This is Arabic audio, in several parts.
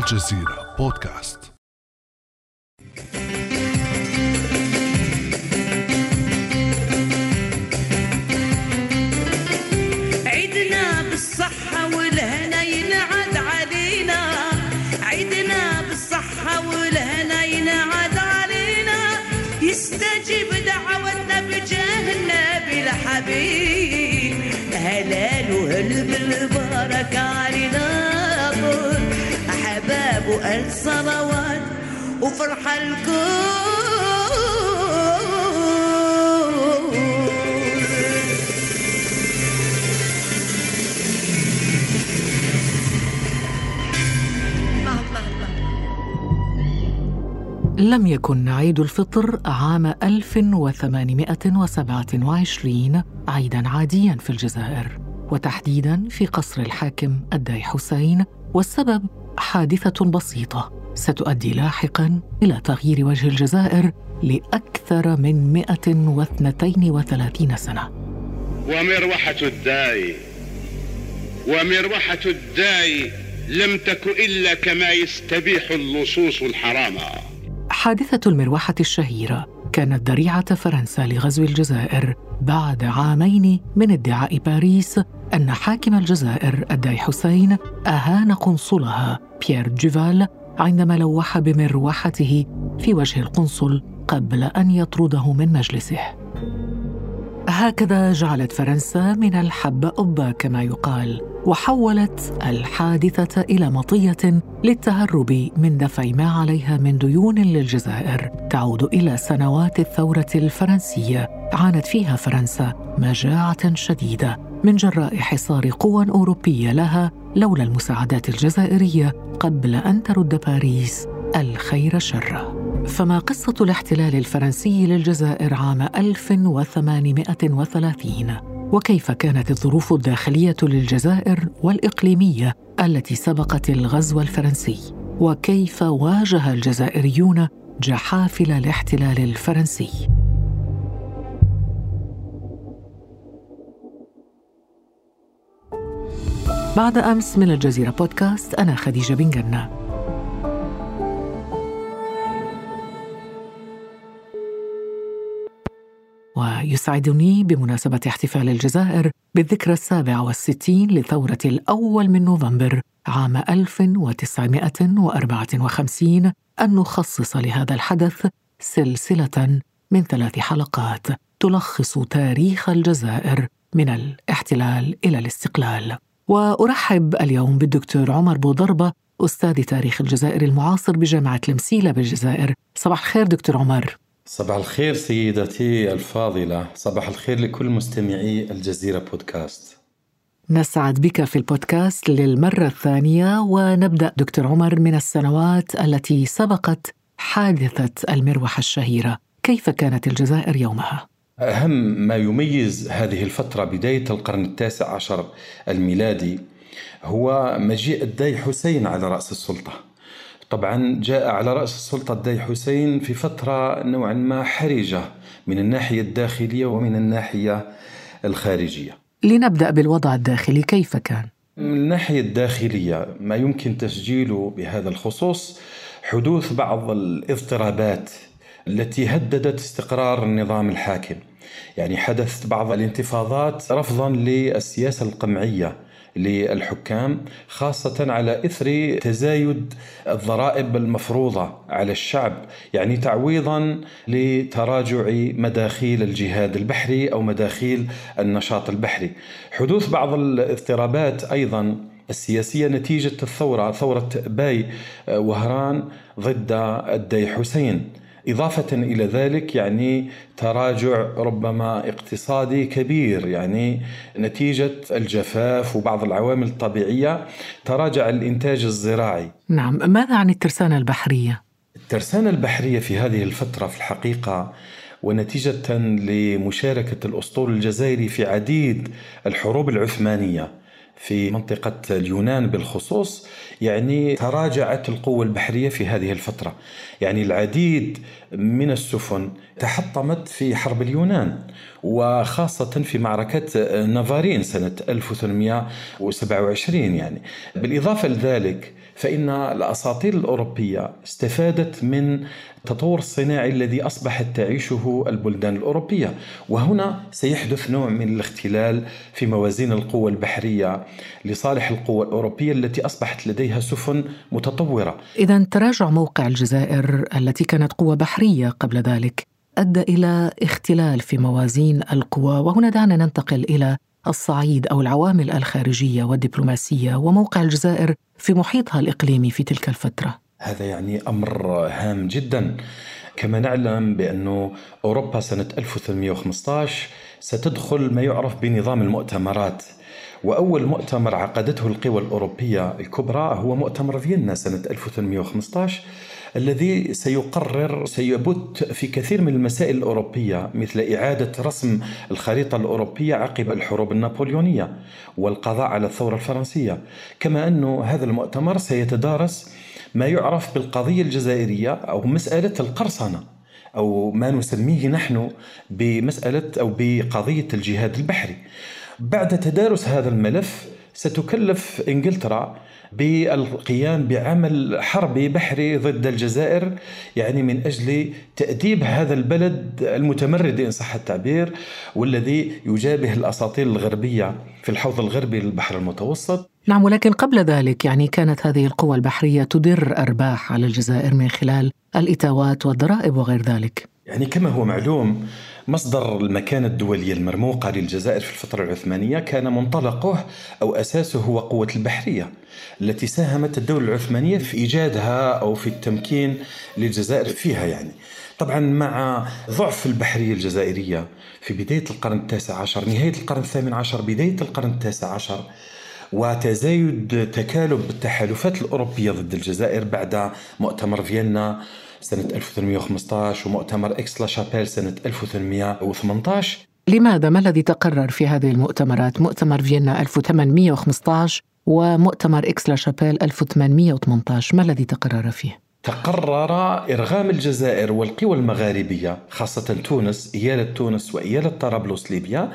الجزيرة بودكاست. عيدنا بالصحة والهنا ينعاد علينا. عيدنا بالصحة والهنا ينعاد علينا. يستجيب دعوتنا بجاه النبي الحبيب هلال وهل بالبركة علينا أحباب وألف صلوات وفرحة الكل. لم يكن عيد الفطر عام 1827 عيدا عاديا في الجزائر وتحديدا في قصر الحاكم الداي حسين والسبب حادثة بسيطة ستؤدي لاحقا إلى تغيير وجه الجزائر لأكثر من 132 سنة. ومروحة الداي ومروحة الداي لم تك إلا كما يستبيح اللصوص الحرام. حادثة المروحة الشهيرة كانت ذريعة فرنسا لغزو الجزائر بعد عامين من ادعاء باريس أن حاكم الجزائر الداي حسين أهان قنصلها. بيير جيفال عندما لوح بمروحته في وجه القنصل قبل أن يطرده من مجلسه. هكذا جعلت فرنسا من الحبة أبا كما يقال. وحولت الحادثة إلى مطية للتهرب من دفع ما عليها من ديون للجزائر. تعود إلى سنوات الثورة الفرنسية. عانت فيها فرنسا مجاعة شديدة من جراء حصار قوى أوروبية لها لولا المساعدات الجزائرية قبل أن ترد باريس الخير شره. فما قصة الاحتلال الفرنسي للجزائر عام 1830 وكيف كانت الظروف الداخلية للجزائر والإقليمية التي سبقت الغزو الفرنسي؟ وكيف واجه الجزائريون جحافل الاحتلال الفرنسي؟ بعد أمس من الجزيرة بودكاست أنا خديجة بن جنة. ويسعدني بمناسبة احتفال الجزائر بالذكرى السابعة والستين لثورة الأول من نوفمبر عام 1954 أن نخصص لهذا الحدث سلسلة من ثلاث حلقات تلخص تاريخ الجزائر من الاحتلال إلى الاستقلال. وأرحب اليوم بالدكتور عمر بوضربة أستاذ تاريخ الجزائر المعاصر بجامعة المسيلة بالجزائر. صباح الخير دكتور عمر. صباح الخير سيدتي الفاضلة. صباح الخير لكل مستمعي الجزيرة بودكاست. نسعد بك في البودكاست للمرة الثانية ونبدأ دكتور عمر من السنوات التي سبقت حادثة المروحة الشهيرة. كيف كانت الجزائر يومها؟ أهم ما يميز هذه الفترة بداية القرن التاسع عشر الميلادي هو مجيء الداي حسين على رأس السلطة. طبعا جاء على رأس السلطة الداي حسين في فترة نوعا ما حرجة من الناحية الداخلية ومن الناحية الخارجية. لنبدأ بالوضع الداخلي كيف كان؟ من الناحية الداخلية ما يمكن تسجيله بهذا الخصوص حدوث بعض الاضطرابات التي هددت استقرار النظام الحاكم. يعني حدث بعض الانتفاضات رفضا للسياسة القمعية. للحكام خاصة على إثر تزايد الضرائب المفروضة على الشعب يعني تعويضا لتراجع مداخيل الجهاد البحري أو مداخيل النشاط البحري. حدوث بعض الاضطرابات أيضا السياسية نتيجة الثورة ثورة باي وهران ضد الدي حسين. إضافة إلى ذلك يعني تراجع ربما اقتصادي كبير يعني نتيجة الجفاف وبعض العوامل الطبيعية تراجع الإنتاج الزراعي نعم ماذا عن الترسانة البحرية؟ الترسانة البحرية في هذه الفترة في الحقيقة ونتيجة لمشاركة الأسطول الجزائري في عديد الحروب العثمانية في منطقة اليونان بالخصوص يعني تراجعت القوة البحرية في هذه الفترة. يعني العديد من السفن تحطمت في حرب اليونان وخاصة في معركة نافارين سنة 1827 يعني. بالإضافة لذلك فإن الأساطير الأوروبية استفادت من التطور الصناعي الذي أصبحت تعيشه البلدان الأوروبية. وهنا سيحدث نوع من الاختلال في موازين القوة البحرية لصالح القوة الأوروبية التي أصبحت لديها سفن متطورة. إذا تراجع موقع الجزائر التي كانت قوة بحرية قبل ذلك أدى إلى اختلال في موازين القوى. وهنا دعنا ننتقل إلى الصعيد أو العوامل الخارجية والدبلوماسية وموقع الجزائر في محيطها الإقليمي في تلك الفترة. هذا يعني أمر هام جدا. كما نعلم بأن أوروبا سنة 1815 ستدخل ما يعرف بنظام المؤتمرات. وأول مؤتمر عقدته القوى الأوروبية الكبرى هو مؤتمر فيينا سنة 1815 الذي سيقرر سيبت في كثير من المسائل الأوروبية مثل إعادة رسم الخريطة الأوروبية عقب الحروب النابليونية والقضاء على الثورة الفرنسية. كما أن هذا المؤتمر سيتدارس ما يعرف بالقضية الجزائرية أو مسألة القرصنة أو ما نسميه نحن بمسألة أو بقضية الجهاد البحري. بعد تدارس هذا الملف ستكلف إنجلترا بالقيام بعمل حربي بحري ضد الجزائر يعني من أجل تأديب هذا البلد المتمرد إن صح التعبير والذي يجابه الأساطيل الغربية في الحوض الغربي للبحر المتوسط. نعم ولكن قبل ذلك يعني كانت هذه القوى البحرية تدر أرباح على الجزائر من خلال الإتاوات والضرائب وغير ذلك. يعني كما هو معلوم مصدر المكانة الدولية المرموقة للجزائر في الفترة العثمانية كان منطلقه أو أساسه هو قوة البحرية التي ساهمت الدولة العثمانية في إيجادها أو في التمكين للجزائر فيها يعني. طبعا مع ضعف البحرية الجزائرية في بداية القرن التاسع عشر نهاية القرن الثامن عشر بداية القرن التاسع عشر وتزايد تكالب التحالفات الأوروبية ضد الجزائر بعد مؤتمر فيينا سنة 1815 ومؤتمر إكس لا شابيل سنة 1818 لماذا ما الذي تقرر في هذه المؤتمرات؟ مؤتمر فيينا 1815 ومؤتمر إكس لا شابيل 1818 ما الذي تقرر فيه؟ تقرر إرغام الجزائر والقوى المغاربية خاصة تونس إيالة تونس وإيالة طرابلس ليبيا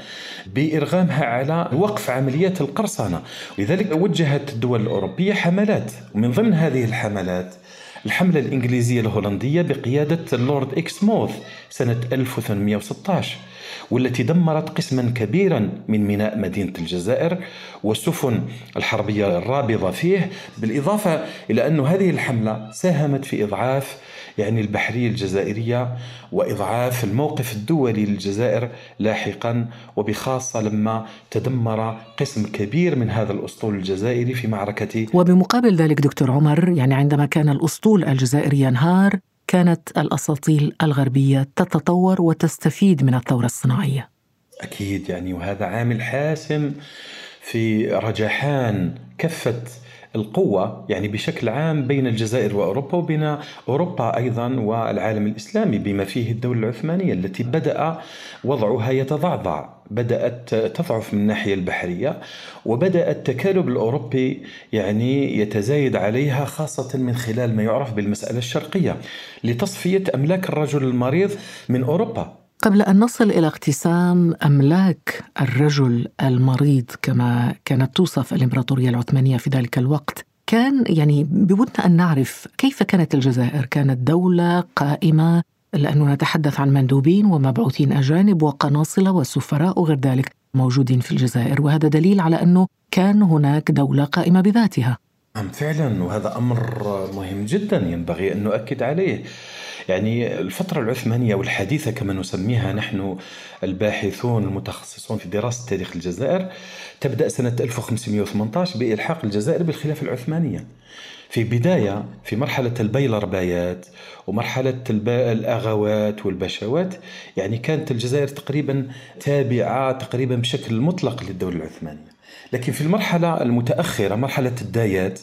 بإرغامها على وقف عمليات القرصنة. لذلك وجهت الدول الأوروبية حملات ومن ضمن هذه الحملات الحملة الإنجليزية الهولندية بقيادة اللورد إكس موث سنة 1816 والتي دمرت قسما كبيرا من ميناء مدينة الجزائر والسفن الحربية الرابضة فيه بالإضافة إلى أن هذه الحملة ساهمت في إضعاف يعني البحرية الجزائرية وإضعاف الموقف الدولي للجزائر لاحقا وبخاصة لما تدمر قسم كبير من هذا الأسطول الجزائري في معركة وبمقابل ذلك دكتور عمر يعني عندما كان الأسطول الجزائري ينهار كانت الأساطيل الغربية تتطور وتستفيد من الثورة الصناعية. أكيد يعني وهذا عامل حاسم في رجحان كفة القوة يعني بشكل عام بين الجزائر وأوروبا وبين أوروبا أيضا والعالم الإسلامي بما فيه الدولة العثمانية التي بدأ وضعها يتضعضع بدأت تضعف من الناحية البحرية وبدأ التكالب الأوروبي يعني يتزايد عليها خاصة من خلال ما يعرف بالمسألة الشرقية لتصفية أملاك الرجل المريض من أوروبا. قبل أن نصل إلى اقتسام أملاك الرجل المريض كما كانت توصف الإمبراطورية العثمانية في ذلك الوقت كان يعني بودنا أن نعرف كيف كانت الجزائر؟ كانت دولة قائمة لأنه نتحدث عن مندوبين ومبعوثين أجانب وقناصلة وسفراء وغير ذلك موجودين في الجزائر وهذا دليل على أنه كان هناك دولة قائمة بذاتها. نعم فعلا؟ وهذا أمر مهم جدا ينبغي أن نؤكد عليه. يعني الفترة العثمانية والحديثة كما نسميها نحن الباحثون المتخصصون في دراسة تاريخ الجزائر تبدأ سنة 1518 بإلحاق الجزائر بالخلافة العثمانية. في بداية في مرحلة البيلربايات ومرحلة الأغوات والبشوات يعني كانت الجزائر تقريبا تابعة تقريبا بشكل مطلق للدولة العثمانية. لكن في المرحلة المتأخرة مرحلة الدايات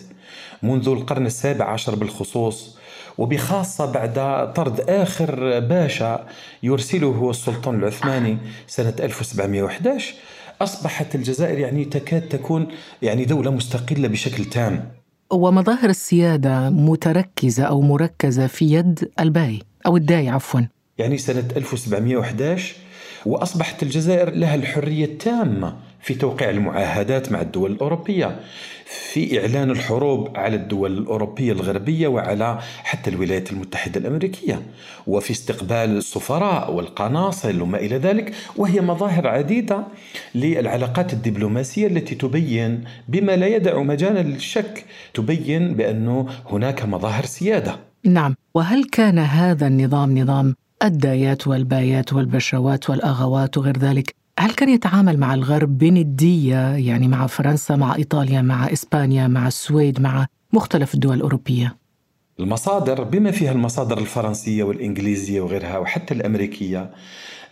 منذ القرن السابع عشر بالخصوص وبخاصة بعد طرد آخر باشا يرسله السلطان العثماني سنة 1711 أصبحت الجزائر يعني تكاد تكون يعني دولة مستقلة بشكل تام. ومظاهر السيادة متركزة أو مركزة في يد الباي أو الداي عفوا. يعني سنة 1711 وأصبحت الجزائر لها الحرية التامة في توقيع المعاهدات مع الدول الأوروبية في إعلان الحروب على الدول الأوروبية الغربية وعلى حتى الولايات المتحدة الأمريكية وفي استقبال السفراء والقناصل وما إلى ذلك وهي مظاهر عديدة للعلاقات الدبلوماسية التي تبين بما لا يدع مجالا للشك تبين بأنه هناك مظاهر سيادة. نعم. وهل كان هذا النظام نظام الدايات والبايات والبشوات والأغوات وغير ذلك هل كان يتعامل مع الغرب بندية يعني مع فرنسا مع إيطاليا مع إسبانيا مع السويد مع مختلف الدول الأوروبية؟ المصادر بما فيها المصادر الفرنسية والإنجليزية وغيرها وحتى الأمريكية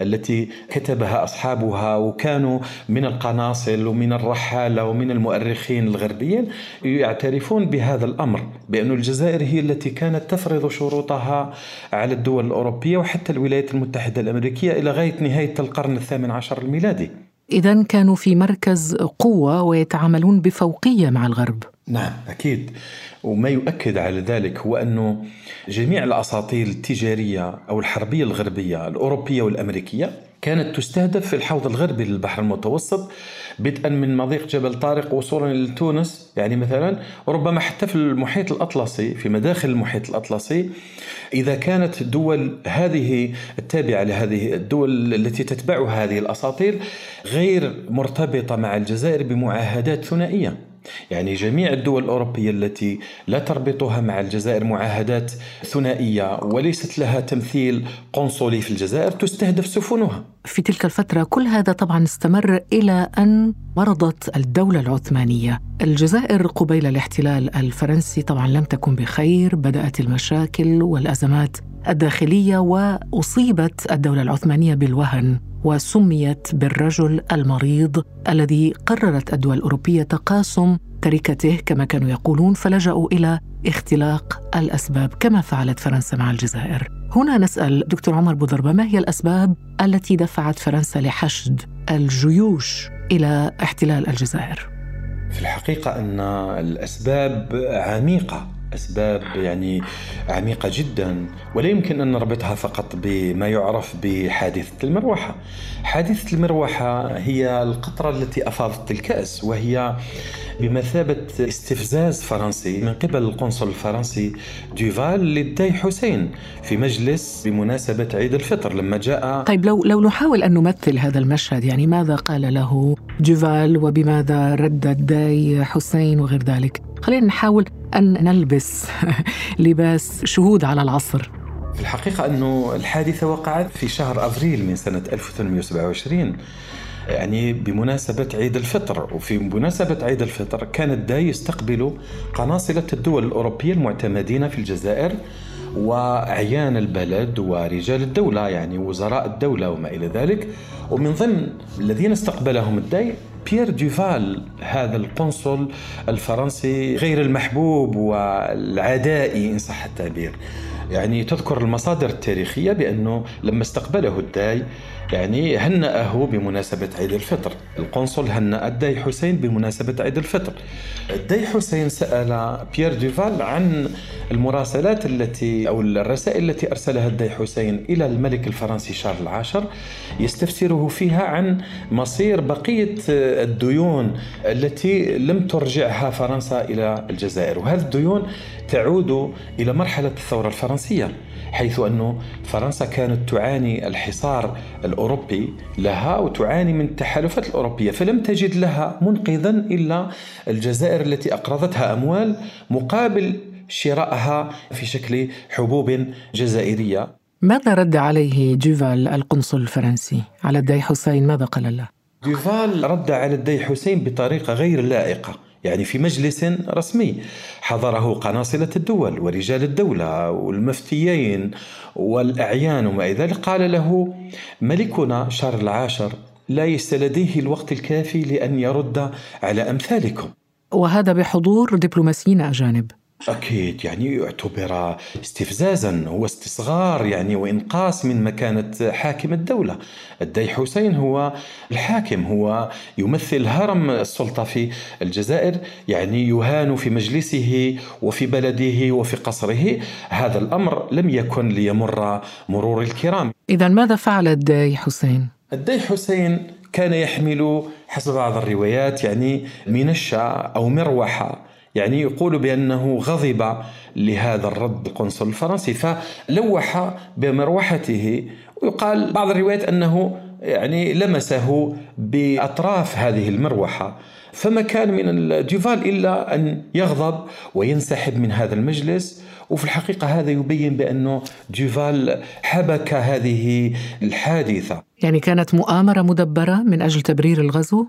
التي كتبها أصحابها وكانوا من القناصل ومن الرحالة ومن المؤرخين الغربيين يعترفون بهذا الأمر بأن الجزائر هي التي كانت تفرض شروطها على الدول الأوروبية وحتى الولايات المتحدة الأمريكية إلى غاية نهاية القرن الثامن عشر الميلادي. إذا كانوا في مركز قوة ويتعاملون بفوقية مع الغرب. نعم أكيد. وما يؤكد على ذلك هو أنه جميع الأساطيل التجارية أو الحربية الغربية الأوروبية والأمريكية كانت تستهدف في الحوض الغربي للبحر المتوسط بدءا من مضيق جبل طارق وصولا إلى تونس. يعني مثلا وربما حتى في المحيط الأطلسي في مداخل المحيط الأطلسي إذا كانت دول هذه التابعة لهذه الدول التي تتبعها هذه الاساطيل غير مرتبطة مع الجزائر بمعاهدات ثنائية. يعني جميع الدول الأوروبية التي لا تربطها مع الجزائر معاهدات ثنائية وليست لها تمثيل قنصلي في الجزائر تستهدف سفنها. في تلك الفترة كل هذا طبعا استمر إلى أن مرضت الدولة العثمانية. الجزائر قبيل الاحتلال الفرنسي طبعا لم تكن بخير بدأت المشاكل والأزمات الداخلية وأصيبت الدولة العثمانية بالوهن وسميت بالرجل المريض الذي قررت الدول الأوروبية تقاسم تركته كما كانوا يقولون فلجأوا إلى اختلاق الأسباب كما فعلت فرنسا مع الجزائر هنا نسأل دكتور عمر بوضربة ما هي الأسباب التي دفعت فرنسا لحشد الجيوش إلى احتلال الجزائر؟ في الحقيقة أن الأسباب عميقة أسباب يعني عميقة جدا ولا يمكن أن نربطها فقط بما يعرف بحادثة المروحة. حادثة المروحة هي القطرة التي أفاضت الكأس وهي بمثابة استفزاز فرنسي من قبل القنصل الفرنسي دوفال للداي حسين في مجلس بمناسبة عيد الفطر لما جاء طيب لو لو نحاول أن نمثل هذا المشهد يعني ماذا قال له دوفال وبماذا رد الداي حسين وغير ذلك؟ خلينا نحاول أن نلبس لباس شهود على العصر. في الحقيقة أنه الحادثة وقعت في شهر أفريل من سنة 1827 يعني بمناسبة عيد الفطر وفي مناسبة عيد الفطر كان الداي يستقبل قناصلة الدول الأوروبية المعتمدين في الجزائر وأعيان البلد ورجال الدولة يعني وزراء الدولة وما إلى ذلك. ومن ضمن الذين استقبلهم الداي بيير دوفال هذا القنصل الفرنسي غير المحبوب والعدائي إن صح التعبير. يعني تذكر المصادر التاريخية بأنه لما استقبله الداي يعني هنأه بمناسبة عيد الفطر. القنصل هنأ الداي حسين بمناسبة عيد الفطر. الداي حسين سأل بيير دوفال عن المراسلات التي أو الرسائل التي أرسلها الداي حسين إلى الملك الفرنسي شارل العاشر يستفسره فيها عن مصير بقية الديون التي لم ترجعها فرنسا إلى الجزائر. وهذه الديون تعود إلى مرحلة الثورة الفرنسية. حيث أنه فرنسا كانت تعاني الحصار الأوروبي لها وتعاني من التحالفات الأوروبية فلم تجد لها منقذا إلا الجزائر التي أقرضتها أموال مقابل شرائها في شكل حبوب جزائرية. ماذا رد عليه جوفال القنصل الفرنسي؟ على الداي حسين ماذا قال له؟ جوفال رد على الداي حسين بطريقة غير لائقة. يعني في مجلس رسمي. حضره قناصلة الدول ورجال الدولة والمفتيين والأعيان وما إلى ذلك. قال له ملكنا شارل العاشر ليس لديه الوقت الكافي لأن يرد على أمثالكم. وهذا بحضور دبلوماسيين أجانب. أكيد يعني اعتبر استفزازا هو استصغار يعني وإنقاص من مكانة حاكم الدولة. الداي حسين هو الحاكم هو يمثل هرم السلطة في الجزائر يعني يهان في مجلسه وفي بلده وفي قصره. هذا الأمر لم يكن ليمر مرور الكرام. إذا ماذا فعل الداي حسين؟ الداي حسين كان يحمل حسب بعض الروايات يعني منشة أو مروحة. يعني يقول بأنه غضب لهذا الرد القنصل الفرنسي فلوح بمروحته ويقال بعض الروايات أنه يعني لمسه بأطراف هذه المروحة فما كان من الجيفال إلا أن يغضب وينسحب من هذا المجلس وفي الحقيقة هذا يبين بأنه جيفال حبك هذه الحادثة يعني كانت مؤامرة مدبرة من أجل تبرير الغزو؟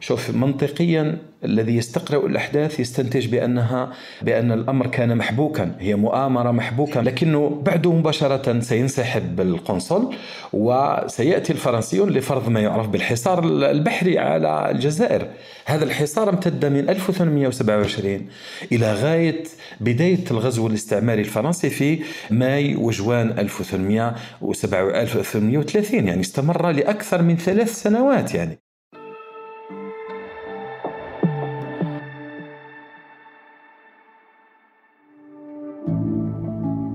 شوف منطقيا الذي يستقرأ الأحداث يستنتج بأنها بأن الأمر كان محبوكا هي مؤامرة محبوكة لكنه بعده مباشرة سينسحب القنصل وسيأتي الفرنسيون لفرض ما يعرف بالحصار البحري على الجزائر. هذا الحصار امتد من 1827 إلى غاية بداية الغزو الاستعماري الفرنسي في ماي وجوان 1830 يعني استمر لأكثر من ثلاث سنوات يعني.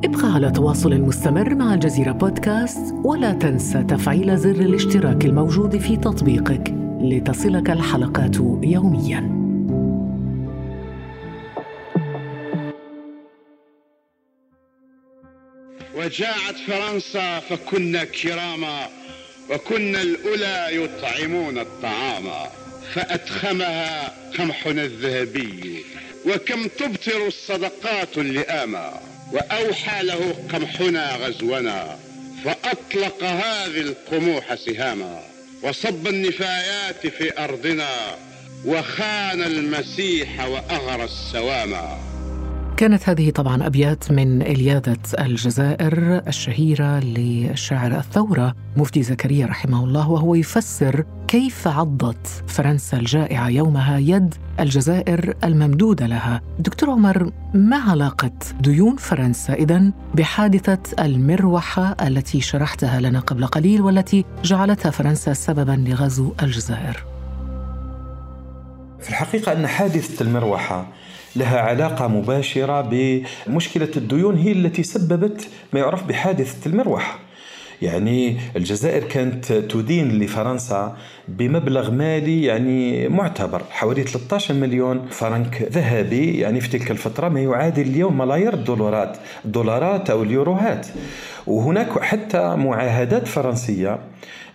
ابقى على تواصل مستمر مع الجزيرة بودكاست ولا تنسى تفعيل زر الاشتراك الموجود في تطبيقك لتصلك الحلقات يومياً. وجاءت فرنسا فكنا كراما وكنا الأولى يطعمون الطعام فأتخمها قمحنا الذهبي وكم تبطر الصدقات اللئاما وأوحى له قمحنا غزونا فأطلق هذه القموح سهاما وصب النفايات في أرضنا وخان المسيح وأغرى السواما كانت هذه طبعا أبيات من إلياذة الجزائر الشهيرة للشاعر الثورة مفتي زكريا رحمه الله وهو يفسر كيف عضت فرنسا الجائعة يومها يد الجزائر الممدودة لها. دكتور عمر ما علاقة ديون فرنسا إذن بحادثة المروحة التي شرحتها لنا قبل قليل والتي جعلتها فرنسا سببا لغزو الجزائر؟ في الحقيقة أن حادثة المروحة لها علاقة مباشرة بمشكلة الديون هي التي سببت ما يعرف بحادثة المروحة. يعني الجزائر كانت تدين لفرنسا بمبلغ مالي يعني معتبر حوالي 13 مليون فرنك ذهبي. يعني في تلك الفترة ما يعادل اليوم ملايير الدولارات الدولارات أو اليوروهات. وهناك حتى معاهدات فرنسية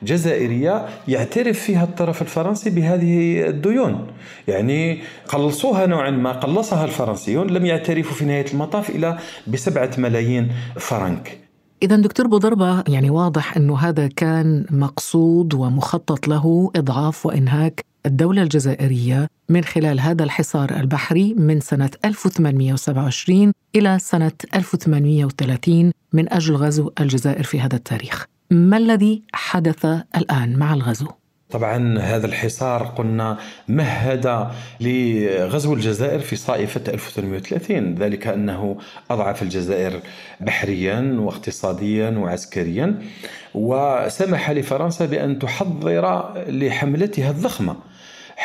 جزائرية يعترف فيها الطرف الفرنسي بهذه الديون. يعني قلصوها نوعا ما قلصها الفرنسيون لم يعترفوا في نهاية المطاف إلى بسبعة ملايين فرنك. إذا دكتور بوضربة يعني واضح أنه هذا كان مقصود ومخطط له إضعاف وإنهاك الدولة الجزائرية من خلال هذا الحصار البحري من سنة 1827 إلى سنة 1830 من أجل غزو الجزائر في هذا التاريخ. ما الذي حدث الآن مع الغزو؟ طبعا هذا الحصار قلنا مهد لغزو الجزائر في صائفة 1830 ذلك أنه أضعف الجزائر بحريا واقتصاديا وعسكريا وسمح لفرنسا بأن تحضر لحملتها الضخمة.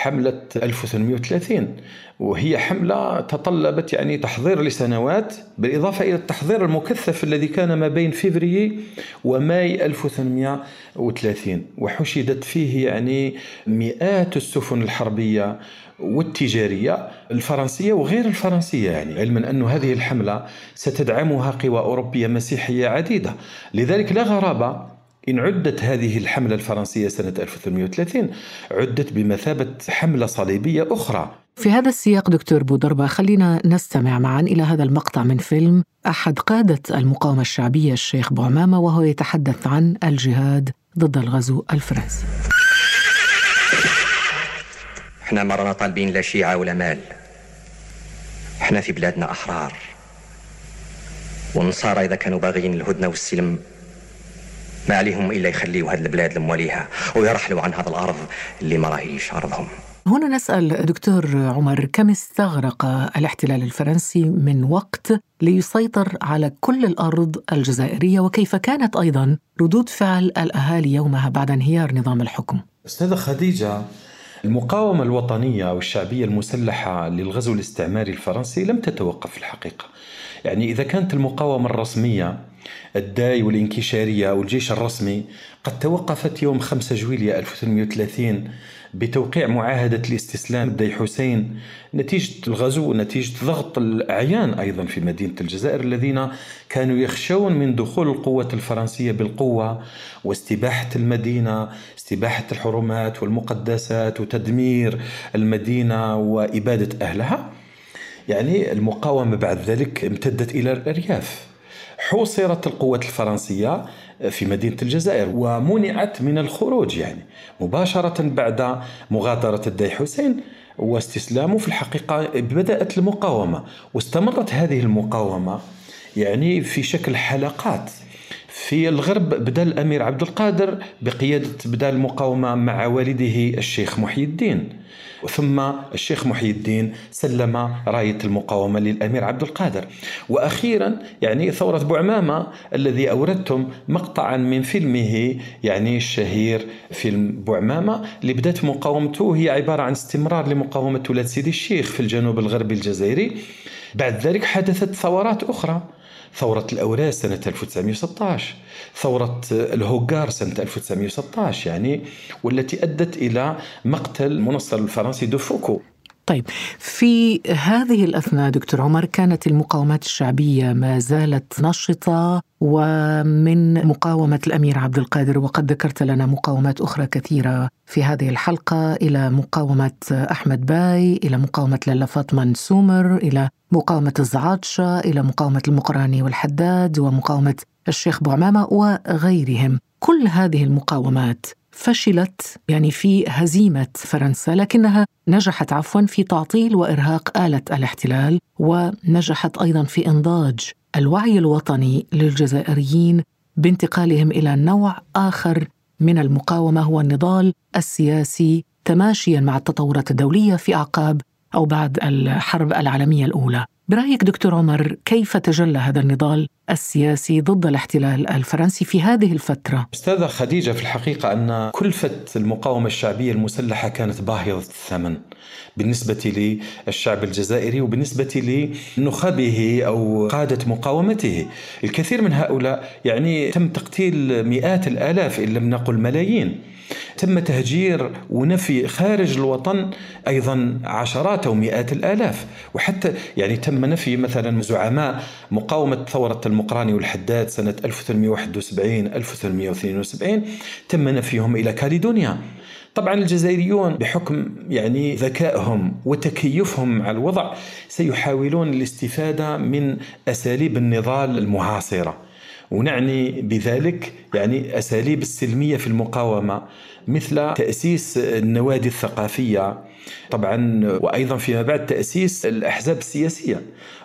حملة 1830 وهي حملة تطلبت يعني تحضير لسنوات بالإضافة إلى التحضير المكثف الذي كان ما بين فبراير وماي 1830 وحشدت فيه يعني مئات السفن الحربية والتجارية الفرنسية وغير الفرنسية يعني علما أن هذه الحملة ستدعمها قوى أوروبية مسيحية عديدة. لذلك لا غرابة إن عدت هذه الحملة الفرنسية سنة 1830 عدت بمثابة حملة صليبية أخرى. في هذا السياق دكتور بودربة خلينا نستمع معا إلى هذا المقطع من فيلم أحد قادة المقاومة الشعبية الشيخ بوعمامة وهو يتحدث عن الجهاد ضد الغزو الفرنسي. إحنا مرنا طالبين لا شيعة ولا مال. إحنا في بلادنا أحرار. والنصارى إذا كانوا باغيين الهدنة والسلم ما عليهم إلا يخليوا هذه البلاد لمواليها ويرحلوا عن هذا الأرض اللي ما راهيش أرضهم هنا نسأل دكتور عمر كم استغرق الاحتلال الفرنسي من وقت ليسيطر على كل الأرض الجزائرية؟ وكيف كانت أيضا ردود فعل الأهالي يومها بعد انهيار نظام الحكم؟ أستاذة خديجة المقاومة الوطنية أو الشعبية المسلحة للغزو الاستعماري الفرنسي لم تتوقف في الحقيقة. يعني إذا كانت المقاومة الرسمية الداي والانكشارية أو الجيش الرسمي قد توقفت يوم 5 جويلية 1830 بتوقيع معاهدة الاستسلام الداي حسين نتيجة الغزو ونتيجة ضغط الأعيان أيضا في مدينة الجزائر الذين كانوا يخشون من دخول القوة الفرنسية بالقوة واستباحة المدينة استباحة الحرمات والمقدسات وتدمير المدينة وإبادة أهلها. يعني المقاومة بعد ذلك امتدت إلى الأرياف. حوصرت القوات الفرنسية في مدينة الجزائر ومنعت من الخروج يعني مباشرة بعد مغادرة الداي حسين واستسلامه في الحقيقة بدأت المقاومة. واستمرت هذه المقاومة يعني في شكل حلقات. في الغرب بدا الأمير عبد القادر بقيادة بدا المقاومة مع والده الشيخ محي الدين. ثم الشيخ محي الدين سلم راية المقاومة للأمير عبد القادر. وأخيرا يعني ثورة بوعمامه الذي أوردتم مقطعا من فيلمه يعني الشهير فيلم بوعمامه اللي بدأت مقاومته هي عبارة عن استمرار لمقاومة ولاد سيدي الشيخ في الجنوب الغربي الجزائري. بعد ذلك حدثت ثورات أخرى. ثورة الأوراس سنة 1916 ثورة الهوغار سنة 1916 يعني والتي أدت إلى مقتل المنصر الفرنسي دوفوكو. طيب في هذه الأثناء دكتور عمر كانت المقاومات الشعبية ما زالت نشطة ومن مقاومة الأمير عبد القادر وقد ذكرت لنا مقاومات أخرى كثيرة في هذه الحلقة إلى مقاومة أحمد باي إلى مقاومة لالا فاطمة نسومر إلى مقاومة الزعاتشة إلى مقاومة المقراني والحداد ومقاومة الشيخ بوعمامة وغيرهم. كل هذه المقاومات فشلت يعني في هزيمة فرنسا لكنها نجحت عفوا في تعطيل وإرهاق آلة الاحتلال ونجحت أيضا في إنضاج الوعي الوطني للجزائريين بانتقالهم إلى نوع آخر من المقاومة هو النضال السياسي تماشيا مع التطورات الدولية في أعقاب أو بعد الحرب العالمية الأولى. برأيك دكتور عمر كيف تجلى هذا النضال السياسي ضد الاحتلال الفرنسي في هذه الفترة؟ أستاذة خديجة في الحقيقة أن كلفه المقاومة الشعبية المسلحة كانت باهظة الثمن بالنسبة للشعب الجزائري وبالنسبة لنخبه أو قادة مقاومته. الكثير من هؤلاء يعني تم تقتيل مئات الآلاف إن لم نقل ملايين. تم تهجير ونفي خارج الوطن أيضا عشرات أو مئات الآلاف. وحتى يعني تم نفي مثلا زعماء مقاومة ثورة المقراني والحداد سنة 1871 1872 تم نفيهم إلى كاليدونيا. طبعا الجزائريون بحكم يعني ذكائهم وتكيفهم مع الوضع سيحاولون الاستفادة من أساليب النضال المعاصرة. ونعني بذلك يعني أساليب السلمية في المقاومة مثل تأسيس النوادي الثقافية طبعا وأيضا فيما بعد تأسيس الأحزاب السياسية.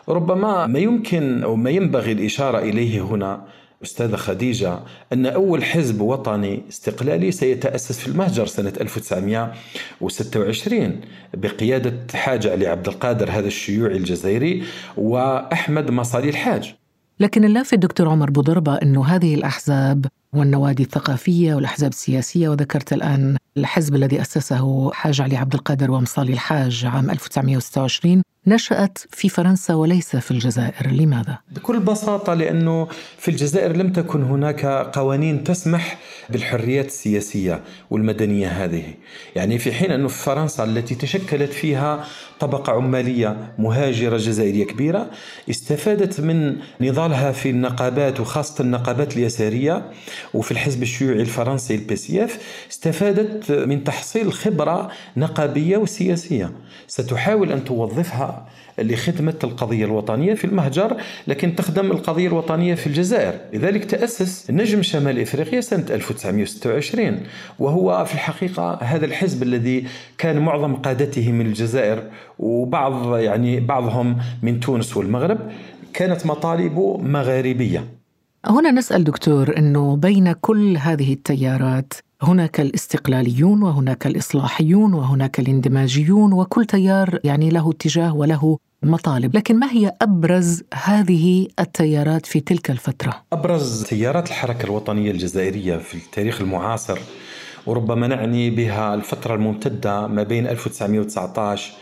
ربما ما يمكن أو ما ينبغي الإشارة إليه هنا أستاذة خديجة أن أول حزب وطني استقلالي سيتأسس في المهجر سنة 1926 بقيادة حاج علي عبد القادر هذا الشيوعي الجزائري وأحمد مصالي الحاج. لكن اللافت دكتور عمر بوضربة أنه هذه الأحزاب والنوادي الثقافية والأحزاب السياسية وذكرت الآن الحزب الذي أسسه حاج علي عبد القادر ومصالي الحاج عام 1926 نشأت في فرنسا وليس في الجزائر لماذا؟ بكل بساطة لأنه في الجزائر لم تكن هناك قوانين تسمح بالحريات السياسية والمدنية هذه يعني في حين أنه في فرنسا التي تشكلت فيها طبقة عمالية مهاجرة جزائرية كبيرة استفادت من نضالها في النقابات وخاصة النقابات اليسارية وفي الحزب الشيوعي الفرنسي ال PCF استفادت من تحصيل خبرة نقابية وسياسية ستحاول أن توظفها لخدمة القضية الوطنية في المهجر لكن تخدم القضية الوطنية في الجزائر. لذلك تأسس نجم شمال إفريقيا سنة 1926 وهو في الحقيقة هذا الحزب الذي كان معظم قادته من الجزائر وبعض يعني بعضهم من تونس والمغرب. كانت مطالبه مغاربية. هنا نسأل دكتور أنه بين كل هذه التيارات هناك الاستقلاليون وهناك الإصلاحيون وهناك الاندماجيون وكل تيار يعني له اتجاه وله مطالب لكن ما هي أبرز هذه التيارات في تلك الفترة؟ أبرز تيارات الحركة الوطنية الجزائرية في التاريخ المعاصر وربما نعني بها الفترة الممتدة ما بين 1919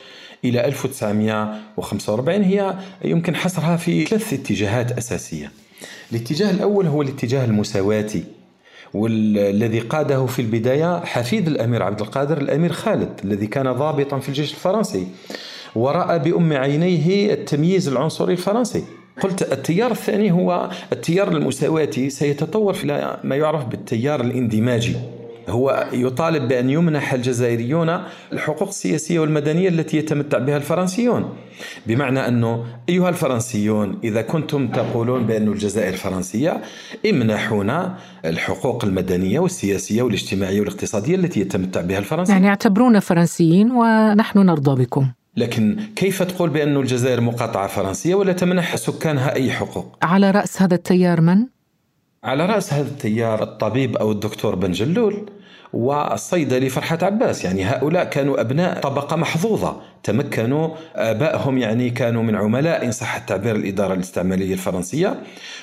إلى 1945 هي يمكن حصرها في ثلاث اتجاهات أساسية. الاتجاه الأول هو الاتجاه المساواتي والذي قاده في البداية حفيد الأمير عبد القادر الأمير خالد الذي كان ضابطا في الجيش الفرنسي. ورأى بأم عينيه التمييز العنصري الفرنسي. قلت التيار الثاني هو التيار المساواتي سيتطور إلى ما يعرف بالتيار الاندماجي. هو يطالب بأن يمنح الجزائريون الحقوق السياسية والمدنية التي يتمتع بها الفرنسيون. بمعنى أنه أيها الفرنسيون إذا كنتم تقولون بأن الجزائر فرنسية امنحونا الحقوق المدنية والسياسية والاجتماعية والاقتصادية التي يتمتع بها الفرنسيون. يعني اعتبرونا فرنسيين ونحن نرضى بكم. لكن كيف تقول بأن الجزائر مقاطعة فرنسية ولا تمنح سكانها أي حقوق؟ على رأس هذا التيار من؟ على رأس هذا التيار الطبيب أو الدكتور بن جلول والصيدلي فرحة عباس. يعني هؤلاء كانوا أبناء طبقة محظوظة. تمكنوا آبائهم يعني كانوا من عملاء إن صح التعبير الإدارة الاستعمارية الفرنسية.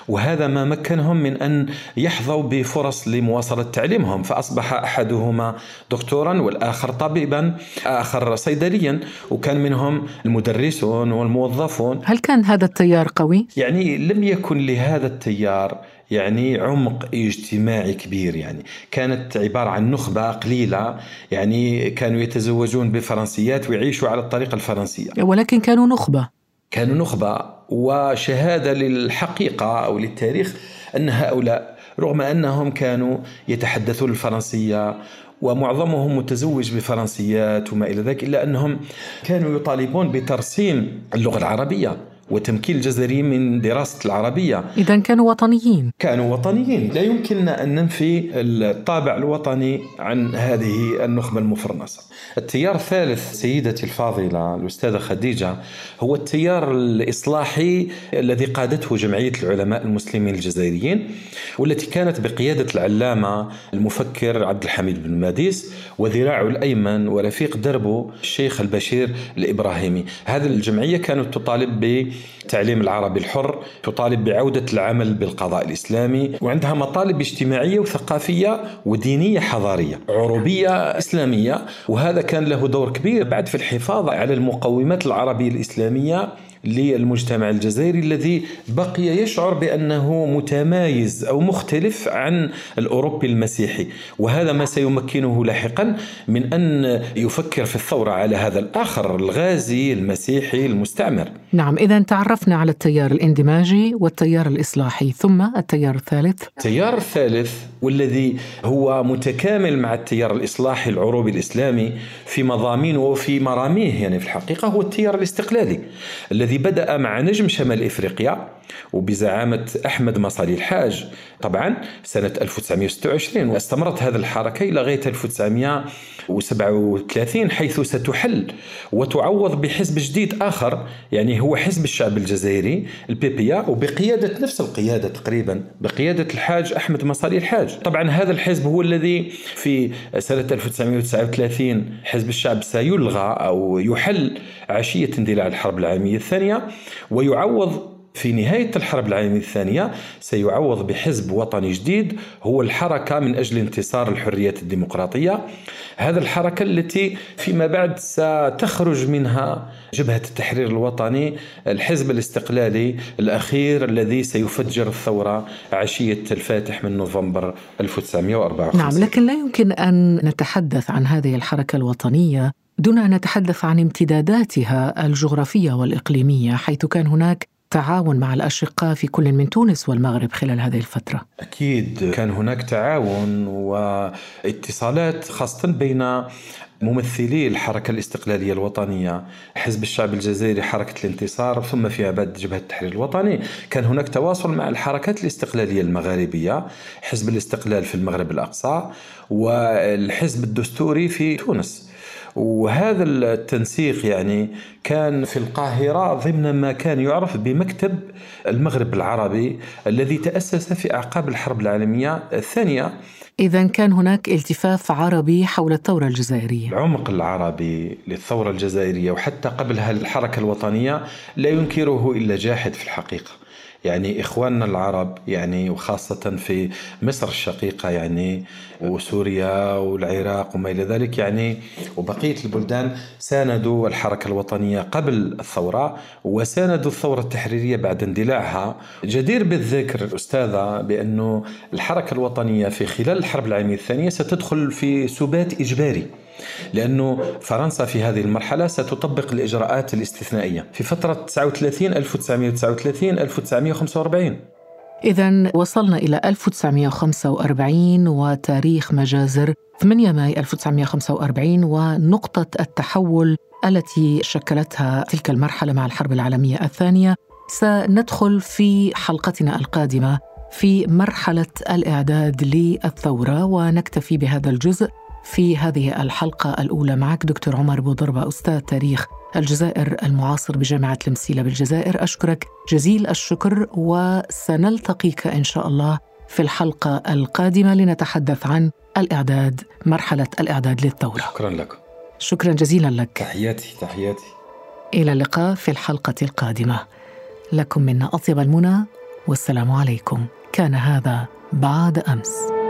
وهذا ما مكنهم من أن يحظوا بفرص لمواصلة تعليمهم. فأصبح أحدهما دكتورا والآخر طبيبا آخر صيدليا. وكان منهم المدرسون والموظفون. هل كان هذا التيار قوي؟ يعني لم يكن لهذا التيار يعني عمق اجتماعي كبير يعني. كانت عبارة عن نخبة قليلة يعني كانوا يتزوجون بفرنسيات ويعيشوا على الطريقة الفرنسية. ولكن كانوا نخبة. كانوا نخبة وشهادة للحقيقة أو للتاريخ أن هؤلاء رغم أنهم كانوا يتحدثون الفرنسية ومعظمهم متزوج بفرنسيات وما إلى ذلك إلا أنهم كانوا يطالبون بترسيم اللغة العربية. وتمكين الجزائريين من دراسة العربية. إذا كانوا وطنيين. كانوا وطنيين. لا يمكننا أن ننفي الطابع الوطني عن هذه النخبة المفرنسة. التيار الثالث سيدتي الفاضلة الأستاذة خديجة هو التيار الإصلاحي الذي قادته جمعية العلماء المسلمين الجزائريين والتي كانت بقيادة العلامة المفكر عبد الحميد بن ماديس وذراعه الأيمن ورفيق دربه الشيخ البشير الإبراهيمي. هذه الجمعية كانت تطالب بتعليم العربي الحر تطالب بعودة العمل بالقضاء الإسلامي وعندها مطالب اجتماعية وثقافية ودينية حضارية عروبية إسلامية وهذا كان له دور كبير بعد في الحفاظ على المقومات العربية الإسلامية للمجتمع الجزائري الذي بقي يشعر بأنه متمايز أو مختلف عن الأوروبي المسيحي وهذا ما سيمكنه لاحقا من أن يفكر في الثورة على هذا الآخر الغازي المسيحي المستعمر. نعم اذا تعرفنا على التيار الإندماجي والتيار الإصلاحي ثم التيار الثالث التيار الثالث والذي هو متكامل مع التيار الإصلاحي العروبي الإسلامي في مضامينه وفي مراميه يعني في الحقيقة هو التيار الاستقلالي الذي بدأ مع نجم شمال إفريقيا وبزعامة أحمد مصالي الحاج. طبعا سنة 1926 واستمرت هذه الحركة إلى غاية 1937 حيث ستحل وتعوض بحزب جديد آخر يعني هو حزب الشعب الجزائري البيبيا وبقيادة نفس القيادة تقريبا بقيادة الحاج أحمد مصالي الحاج. طبعا هذا الحزب هو الذي في سنة 1939 حزب الشعب سيلغى أو يحل عشية اندلاع الحرب العالمية الثانية ويعوض في نهاية الحرب العالمية الثانية سيعوض بحزب وطني جديد هو الحركة من أجل انتصار الحريات الديمقراطية. هذا الحركة التي فيما بعد ستخرج منها جبهة التحرير الوطني الحزب الاستقلالي الأخير الذي سيفجر الثورة عشية الفاتح من نوفمبر 1954 نعم لكن لا يمكن أن نتحدث عن هذه الحركة الوطنية دون أن نتحدث عن امتداداتها الجغرافية والإقليمية حيث كان هناك تعاون مع الأشقاء في كل من تونس والمغرب خلال هذه الفترة. أكيد. كان هناك تعاون واتصالات خاصة بين ممثلي الحركة الاستقلالية الوطنية حزب الشعب الجزائري حركة الانتصار ثم فيما بعد جبهة التحرير الوطني. كان هناك تواصل مع الحركات الاستقلالية المغاربية حزب الاستقلال في المغرب الأقصى والحزب الدستوري في تونس. وهذا التنسيق يعني كان في القاهرة ضمن ما كان يعرف بمكتب المغرب العربي الذي تأسس في أعقاب الحرب العالمية الثانية. إذا كان هناك التفاف عربي حول الثورة الجزائرية. العمق العربي للثورة الجزائرية وحتى قبلها الحركة الوطنية لا ينكره إلا جاحد في الحقيقة. يعني إخواننا العرب يعني وخاصة في مصر الشقيقة يعني وسوريا والعراق وما إلى ذلك يعني وبقية البلدان ساندوا الحركة الوطنية قبل الثورة وساندوا الثورة التحريرية بعد اندلاعها. جدير بالذكر أستاذة بأنه الحركة الوطنية في خلال الحرب العالمية الثانية ستدخل في سبات إجباري. لأنه فرنسا في هذه المرحلة ستطبق الإجراءات الاستثنائية. في فترة 39 1939 1945 إذا وصلنا إلى 1945 وتاريخ مجازر 8 ماي 1945 ونقطة التحول التي شكلتها تلك المرحلة مع الحرب العالمية الثانية. سندخل في حلقتنا القادمة في مرحلة الإعداد للثورة ونكتفي بهذا الجزء في هذه الحلقة الأولى معك دكتور عمر بوضربة أستاذ تاريخ الجزائر المعاصر بجامعة المسيلة بالجزائر. أشكرك جزيل الشكر وسنلتقيك إن شاء الله في الحلقة القادمة لنتحدث عن الإعداد مرحلة الإعداد للثورة. شكرا لكم شكرا جزيلا لك. تحياتي تحياتي. إلى اللقاء في الحلقة القادمة. لكم منا أطيب المنى والسلام عليكم. كان هذا بعد أمس.